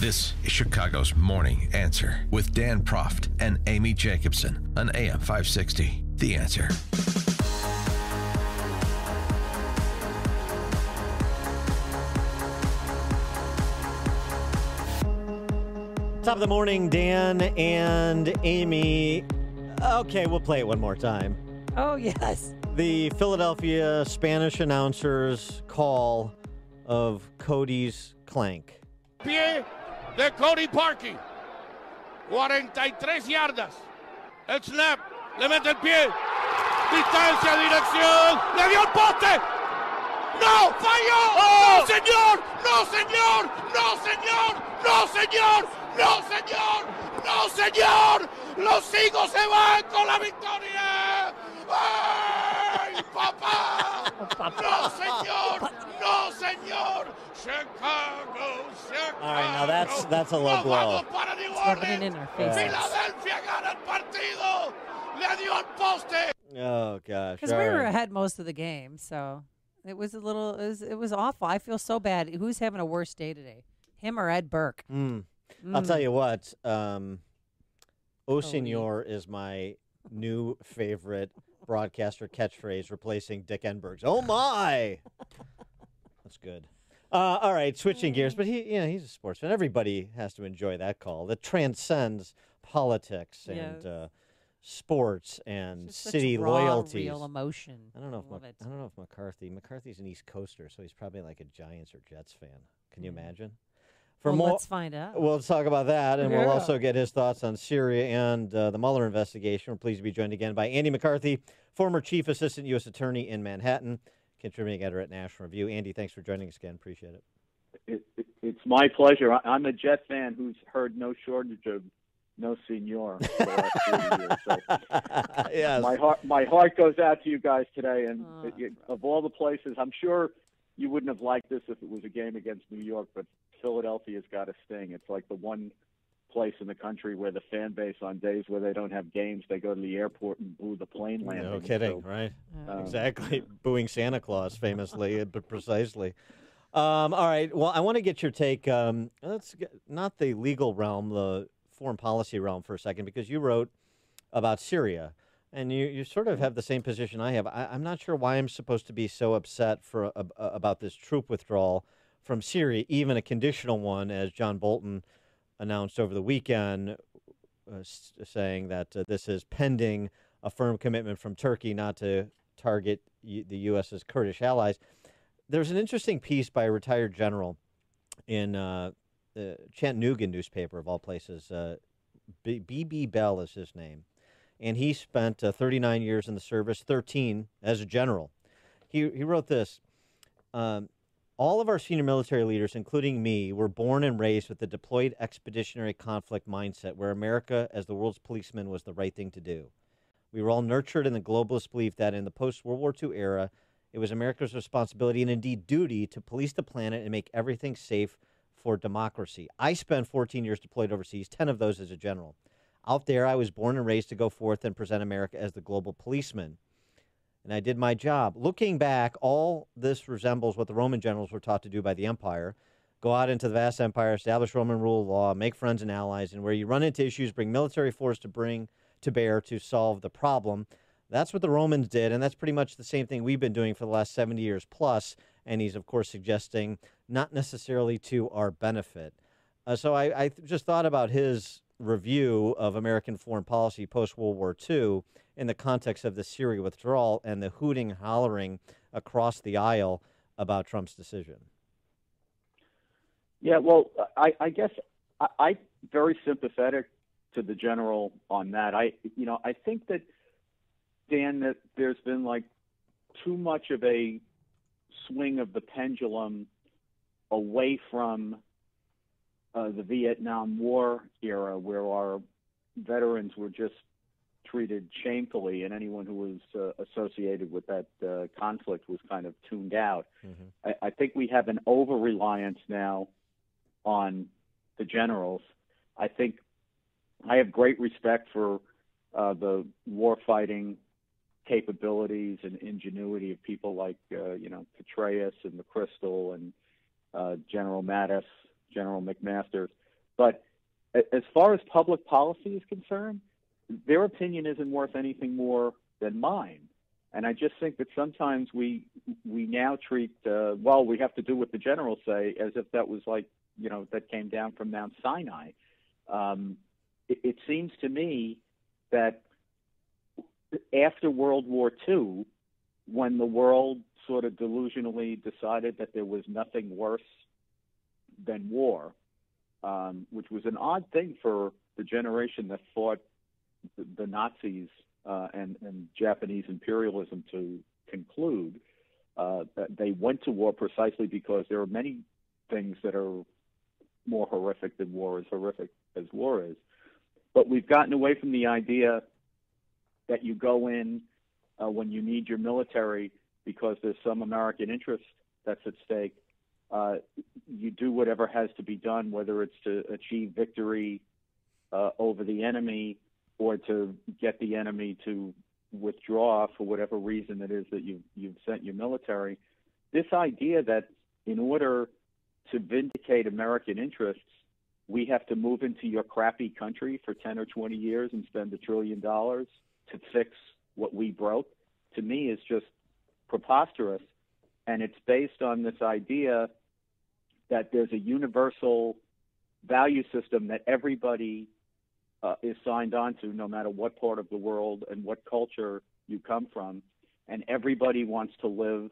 This is Chicago's Morning Answer with Dan Proft and Amy Jacobson on AM 560. The Answer. Top of the morning, Dan and Amy. Okay, we'll play it one more time. Oh, yes. The Philadelphia Spanish announcers call of Cody's clank. Pie de Cody Parkey. 43 yardas. El snap. Le mete el pie. Distancia, dirección. Le dio el poste. ¡No! ¡Falló! ¡No, señor! ¡No, señor! ¡No, señor! ¡No, señor! ¡No, señor! ¡No, señor! ¡Los higos se van con la victoria! ¡Ay, papá! ¡No, señor! ¡No, señor! Chicago, Chicago. All right, now that's that's a low No blow. vamos para New rubbing it Orleans. in our faces. Filadelfia gana el partido. Le dio al poste. Oh gosh. Because all we were ahead most of the game, so it was a little, it was, it was awful. I feel so bad. Who's having a worse day today? Him or Ed Burke? Mm. I'll tell Mm. you what. Um, O Oh, Senor is my new favorite broadcaster catchphrase, replacing Dick Enberg's. Oh my! That's good. Uh, all right, switching gears, but he, you know, he's a sportsman. Everybody has to enjoy that call. That transcends politics and uh, sports and Just such city raw, loyalties. real emotion. I don't know if Love it. I don't know if McCarthy McCarthy's an East Coaster, so he's probably like a Giants or Jets fan. Can you Mm. imagine? For well, more, let's find out. We'll talk about that, and we'll Yeah. also get his thoughts on Syria and uh, the Mueller investigation. We're pleased to be joined again by Andy McCarthy, former Chief Assistant U.S. Attorney in Manhattan, contributing editor at National Review. Andy, thanks for joining us again. Appreciate it. it, it, it's my pleasure. I, I'm a Jet fan who's heard no shortage of no senor for the last years. So yes. my heart, my heart goes out to you guys today. And Oh, it- it- of all the places, I'm sure you wouldn't have liked this if it was a game against New York, but Philadelphia's got a sting. It's like the one place in the country where the fan base on days where they don't have games, they go to the airport and boo the plane landing. no kidding, So, right? Um, Exactly. Booing Santa Claus, famously, uh, but precisely. Um, all right. Well, I want to get your take. Um, let's get, not the legal realm, the foreign policy realm for a second, because you wrote about Syria, and you, you sort of have the same position I have. I, I'm not sure why I'm supposed to be so upset for uh, about this troop withdrawal from Syria, even a conditional one, as John Bolton announced over the weekend, uh, s- saying that uh, this is pending a firm commitment from Turkey not to target the U.S.'s Kurdish allies. There's an interesting piece by a retired general in uh, the Chattanooga newspaper, of all places. Uh, B.B. Bell is his name. And he spent uh, 39 years in the service, 13 as a general. He, he wrote this um, All of our senior military leaders, including me, were born and raised with the deployed expeditionary conflict mindset where America, as the world's policeman, was the right thing to do. We were all nurtured in the globalist belief that in the post World War II era, it was America's responsibility and indeed duty to police the planet and make everything safe for democracy. I spent 14 years deployed overseas, 10 of those as a general. Out there, I was born and raised to go forth and present America as the global policeman. And I did my job. Looking back, all this resembles what the Roman generals were taught to do by the empire go out into the vast empire, establish Roman rule of law, make friends and allies, and where you run into issues, bring military force to bring to bear to solve the problem. That's what the Romans did, and that's pretty much the same thing we've been doing for the last 70 years plus. And he's, of course, suggesting not necessarily to our benefit. Uh, so I, I just thought about his review of American foreign policy post World War II in the context of the Syria withdrawal and the hooting hollering across the aisle about Trump's decision. Yeah, well, I, I guess I, I'm very sympathetic to the general on that. I, you know, I think that Dan, that there's been like too much of a swing of the pendulum away from uh, the Vietnam War era, where our veterans were just treated shamefully, and anyone who was uh, associated with that uh, conflict was kind of tuned out. I, I think we have an over reliance now on the generals. I think I have great respect for uh, the war fighting capabilities and ingenuity of people like uh, you know Petraeus and McChrystal and uh, General Mattis, General McMaster. But as far as public policy is concerned, their opinion isn't worth anything more than mine. And I just think that sometimes we we now treat uh, well, we have to do what the generals say, as if that was like you know that came down from Mount Sinai. Um, it, it seems to me that after World War II, when the world sort of delusionally decided that there was nothing worse than war, um, which was an odd thing for the generation that fought the, the Nazis uh, and, and Japanese imperialism to conclude. Uh, that they went to war precisely because there are many things that are more horrific than war, as horrific as war is. But we've gotten away from the idea that you go in uh, when you need your military because there's some American interest that's at stake. Uh, you do whatever has to be done, whether it's to achieve victory uh, over the enemy or to get the enemy to withdraw for whatever reason it is that you've, you've sent your military. This idea that in order to vindicate American interests, we have to move into your crappy country for 10 or 20 years and spend a trillion dollars to fix what we broke, to me is just preposterous. And it's based on this idea that there's a universal value system that everybody uh, is signed on to, no matter what part of the world and what culture you come from. And everybody wants to live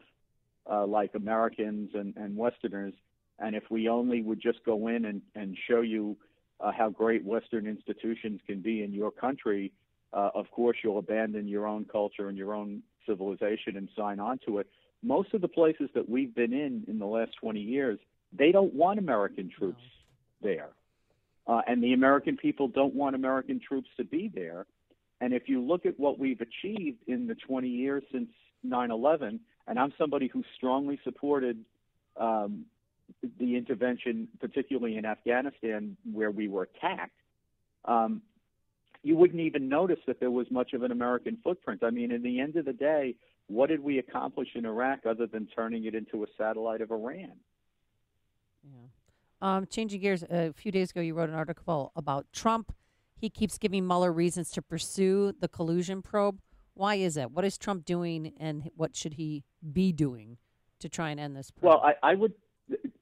uh, like Americans and, and Westerners. And if we only would just go in and, and show you uh, how great Western institutions can be in your country, uh, of course you'll abandon your own culture and your own civilization and sign on to it. Most of the places that we've been in in the last 20 years, they don't want American troops no. there. Uh, and the American people don't want American troops to be there. And if you look at what we've achieved in the 20 years since 9 11, and I'm somebody who strongly supported um, the intervention, particularly in Afghanistan, where we were attacked, um, you wouldn't even notice that there was much of an American footprint. I mean, in the end of the day, what did we accomplish in Iraq other than turning it into a satellite of Iran? Yeah. Um, changing gears, a few days ago, you wrote an article about Trump. He keeps giving Mueller reasons to pursue the collusion probe. Why is that? What is Trump doing, and what should he be doing to try and end this? Probe? Well, I, I would,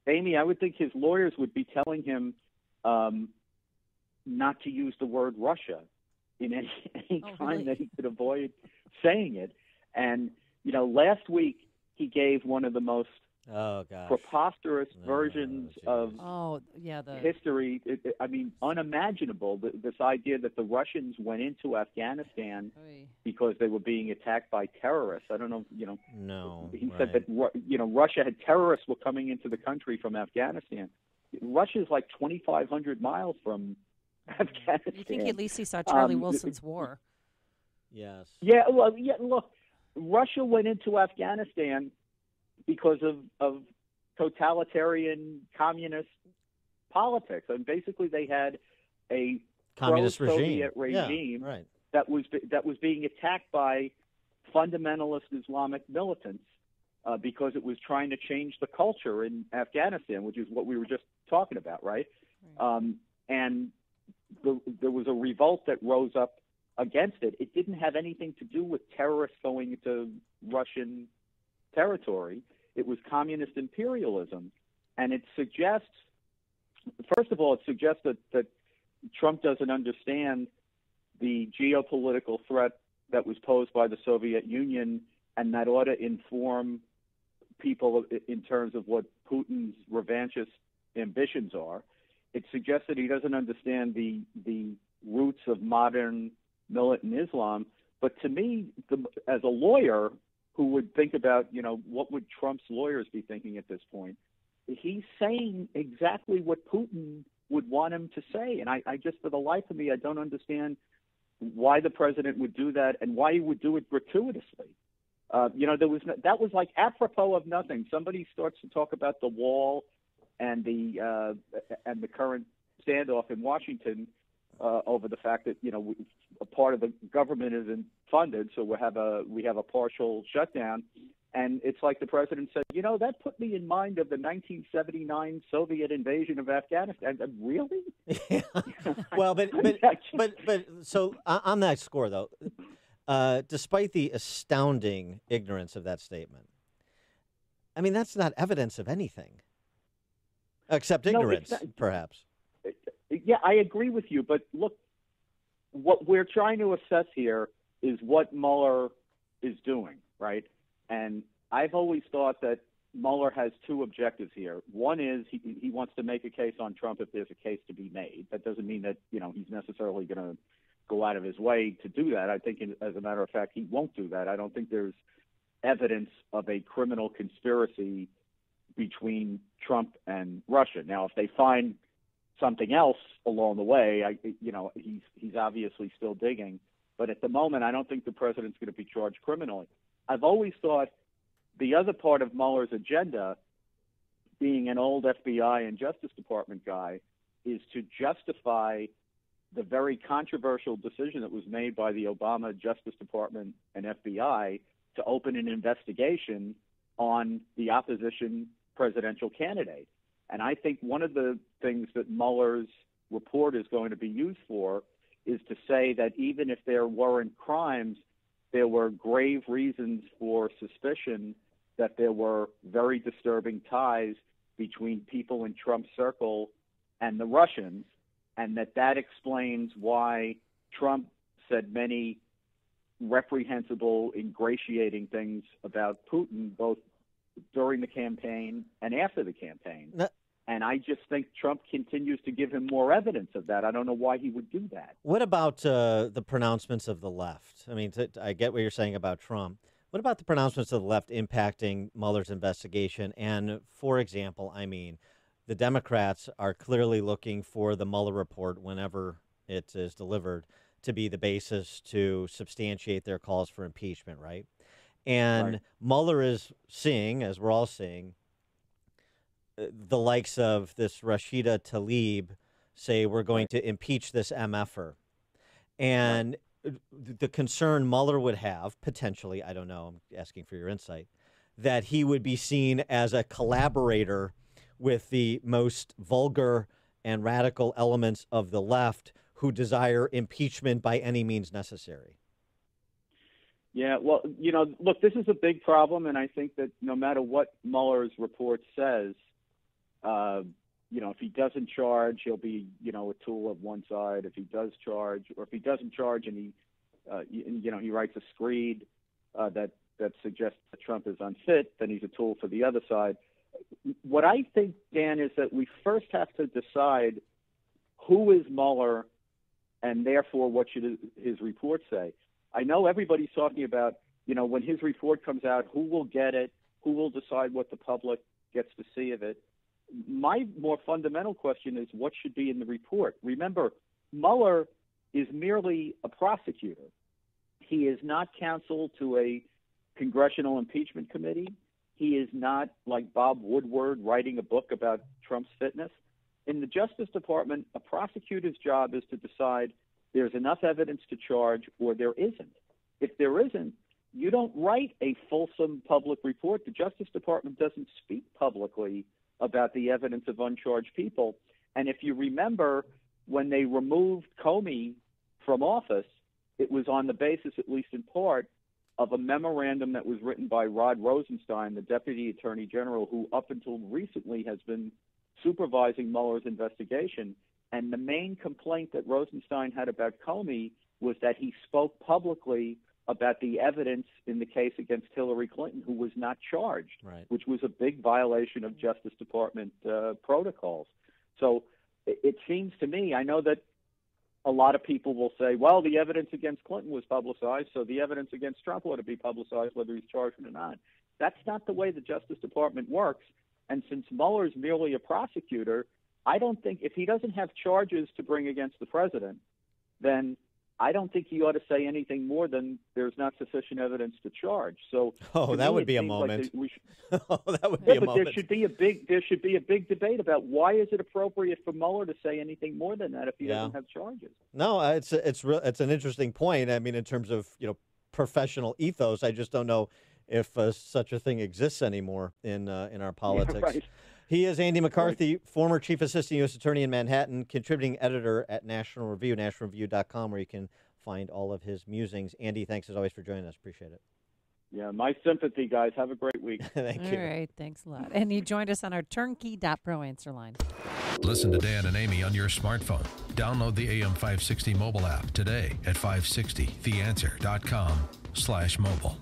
Amy, I would think his lawyers would be telling him um, not to use the word Russia in any, any oh, time really? that he could avoid saying it. And you know, last week he gave one of the most oh, gosh. preposterous Oh, versions geez. of oh, yeah, the history. It, it- I mean, unimaginable. Th- This idea that the Russians went into Afghanistan Oy. because they were being attacked by terrorists. I don't know. You know, No. he right. said that you know Russia had terrorists were coming into the country from Afghanistan. Russia is like 2,500 miles from Afghanistan. You think at least he saw Charlie Um, Wilson's war? Yes. Yeah, well, yeah. Look, Russia went into Afghanistan because of of totalitarian communist politics, and basically they had a Communist pro-Soviet regime. Yeah, regime right. that was that was being attacked by fundamentalist Islamic militants uh, because it was trying to change the culture in Afghanistan, which is what we were just talking about, right? Um, and the, there was a revolt that rose up against it. It didn't have anything to do with terrorists going into Russian territory. It was communist imperialism, and it suggests, first of all, it suggests that, that Trump doesn't understand the geopolitical threat that was posed by the Soviet Union, and that ought to inform people in terms of what Putin's revanchist ambitions are. It suggests that he doesn't understand the the roots of modern militant Islam. But to me, the, as a lawyer who would think about, you know, what would Trump's lawyers be thinking at this point? He's saying exactly what Putin would want him to say, and I, I just, for the life of me, I don't understand why the president would do that and why he would do it gratuitously. Uh, you know, there was no, that was like apropos of nothing. Somebody starts to talk about the wall and the uh, and the current standoff in Washington uh, over the fact that you know a part of the government isn't funded, so we have a we have a partial shutdown, And it's like the president said, you know, that put me in mind of the 1979 Soviet invasion of Afghanistan. And really? Yeah. well, but but but but so on that score though, uh, despite the astounding ignorance of that statement, I mean that's not evidence of anything, except No, ignorance, not- perhaps. Yeah, I agree with you, but look, what we're trying to assess here is what Mueller is doing, right? And I've always thought that Mueller has two objectives here. One is he, he wants to make a case on Trump if there's a case to be made. That doesn't mean that you know he's necessarily going to go out of his way to do that. I think, as a matter of fact, he won't do that. I don't think there's evidence of a criminal conspiracy between Trump and Russia. Now, if they find something else along the way, I, you know, he's he's obviously still digging. But at the moment, I don't think the president's going to be charged criminally. I've always thought the other part of Mueller's agenda, being an old FBI and Justice Department guy, is to justify the very controversial decision that was made by the Obama Justice Department and FBI to open an investigation on the opposition presidential candidate. And I think one of the things that Mueller's report is going to be used for is to say that even if there weren't crimes, there were grave reasons for suspicion that there were very disturbing ties between people in Trump's circle and the Russians, and that that explains why Trump said many reprehensible, ingratiating things about Putin, both during the campaign and after the campaign. No- And I just think Trump continues to give him more evidence of that. I don't know why he would do that. What about uh, the pronouncements of the left? I mean, t- I get what you're saying about Trump. What about the pronouncements of the left impacting Mueller's investigation? And for example, I mean, the Democrats are clearly looking for the Mueller report whenever it is delivered to be the basis to substantiate their calls for impeachment, right? And Right. Mueller is seeing, as we're all seeing, uh, the likes of this Rashida Tlaib say we're going to impeach this MFer. And uh, the concern Mueller would have, potentially, I don't know, I'm asking for your insight, that he would be seen as a collaborator with the most vulgar and radical elements of the left who desire impeachment by any means necessary. Yeah, well, you know, look, this is a big problem, and I think that no matter what Mueller's report says, uh, you know, if he doesn't charge, he'll be, you know, a tool of one side. If he does charge, or if he doesn't charge and he, uh, y- you know, he writes a screed uh, that that suggests that Trump is unfit, then he's a tool for the other side. What I think, Dan, is that we first have to decide who is Mueller, and therefore what should his report say. I know everybody's talking about, you know, when his report comes out, who will get it, who will decide what the public gets to see of it. My more fundamental question is what should be in the report. Remember, Mueller is merely a prosecutor. He is not counsel to a congressional impeachment committee. He is not like Bob Woodward writing a book about Trump's fitness. In the Justice Department, a prosecutor's job is to decide there's enough evidence to charge or there isn't. If there isn't, you don't write a fulsome public report. The Justice Department doesn't speak publicly about the evidence of uncharged people. And if you remember, when they removed Comey from office, it was on the basis, at least in part, of a memorandum that was written by Rod Rosenstein, the Deputy Attorney General, who up until recently has been supervising Mueller's investigation. And the main complaint that Rosenstein had about Comey was that he spoke publicly about the evidence in the case against Hillary Clinton, who was not charged, Right. which was a big violation of Justice Department uh, protocols. So it, it seems to me, I know that a lot of people will say, well, the evidence against Clinton was publicized, so the evidence against Trump ought to be publicized, whether he's charged or not. That's not the way the Justice Department works. And since Mueller is merely a prosecutor, I don't think if he doesn't have charges to bring against the president, then I don't think he ought to say anything more than there's not sufficient evidence to charge. So Oh, that me, would be a like moment. we should, oh, that would be yeah, a but moment. there should be a big there should be a big debate about why is it appropriate for Mueller to say anything more than that if he Yeah. doesn't have charges. No, uh, it's it's real. It's an interesting point. I mean, in terms of you know professional ethos, I just don't know if uh, such a thing exists anymore in uh, in our politics. right. He is Andy McCarthy, former Chief Assistant U.S. Attorney in Manhattan, contributing editor at National Review, nationalreview.com, where you can find all of his musings. Andy, thanks as always for joining us. Appreciate it. Yeah, my sympathy, guys. Have a great week. Thank All you. right, thanks a lot. And you joined us on our turnkey.pro answer line. Listen to Dan and Amy on your smartphone. Download the AM560 mobile app today at 560theanswer.com slash mobile.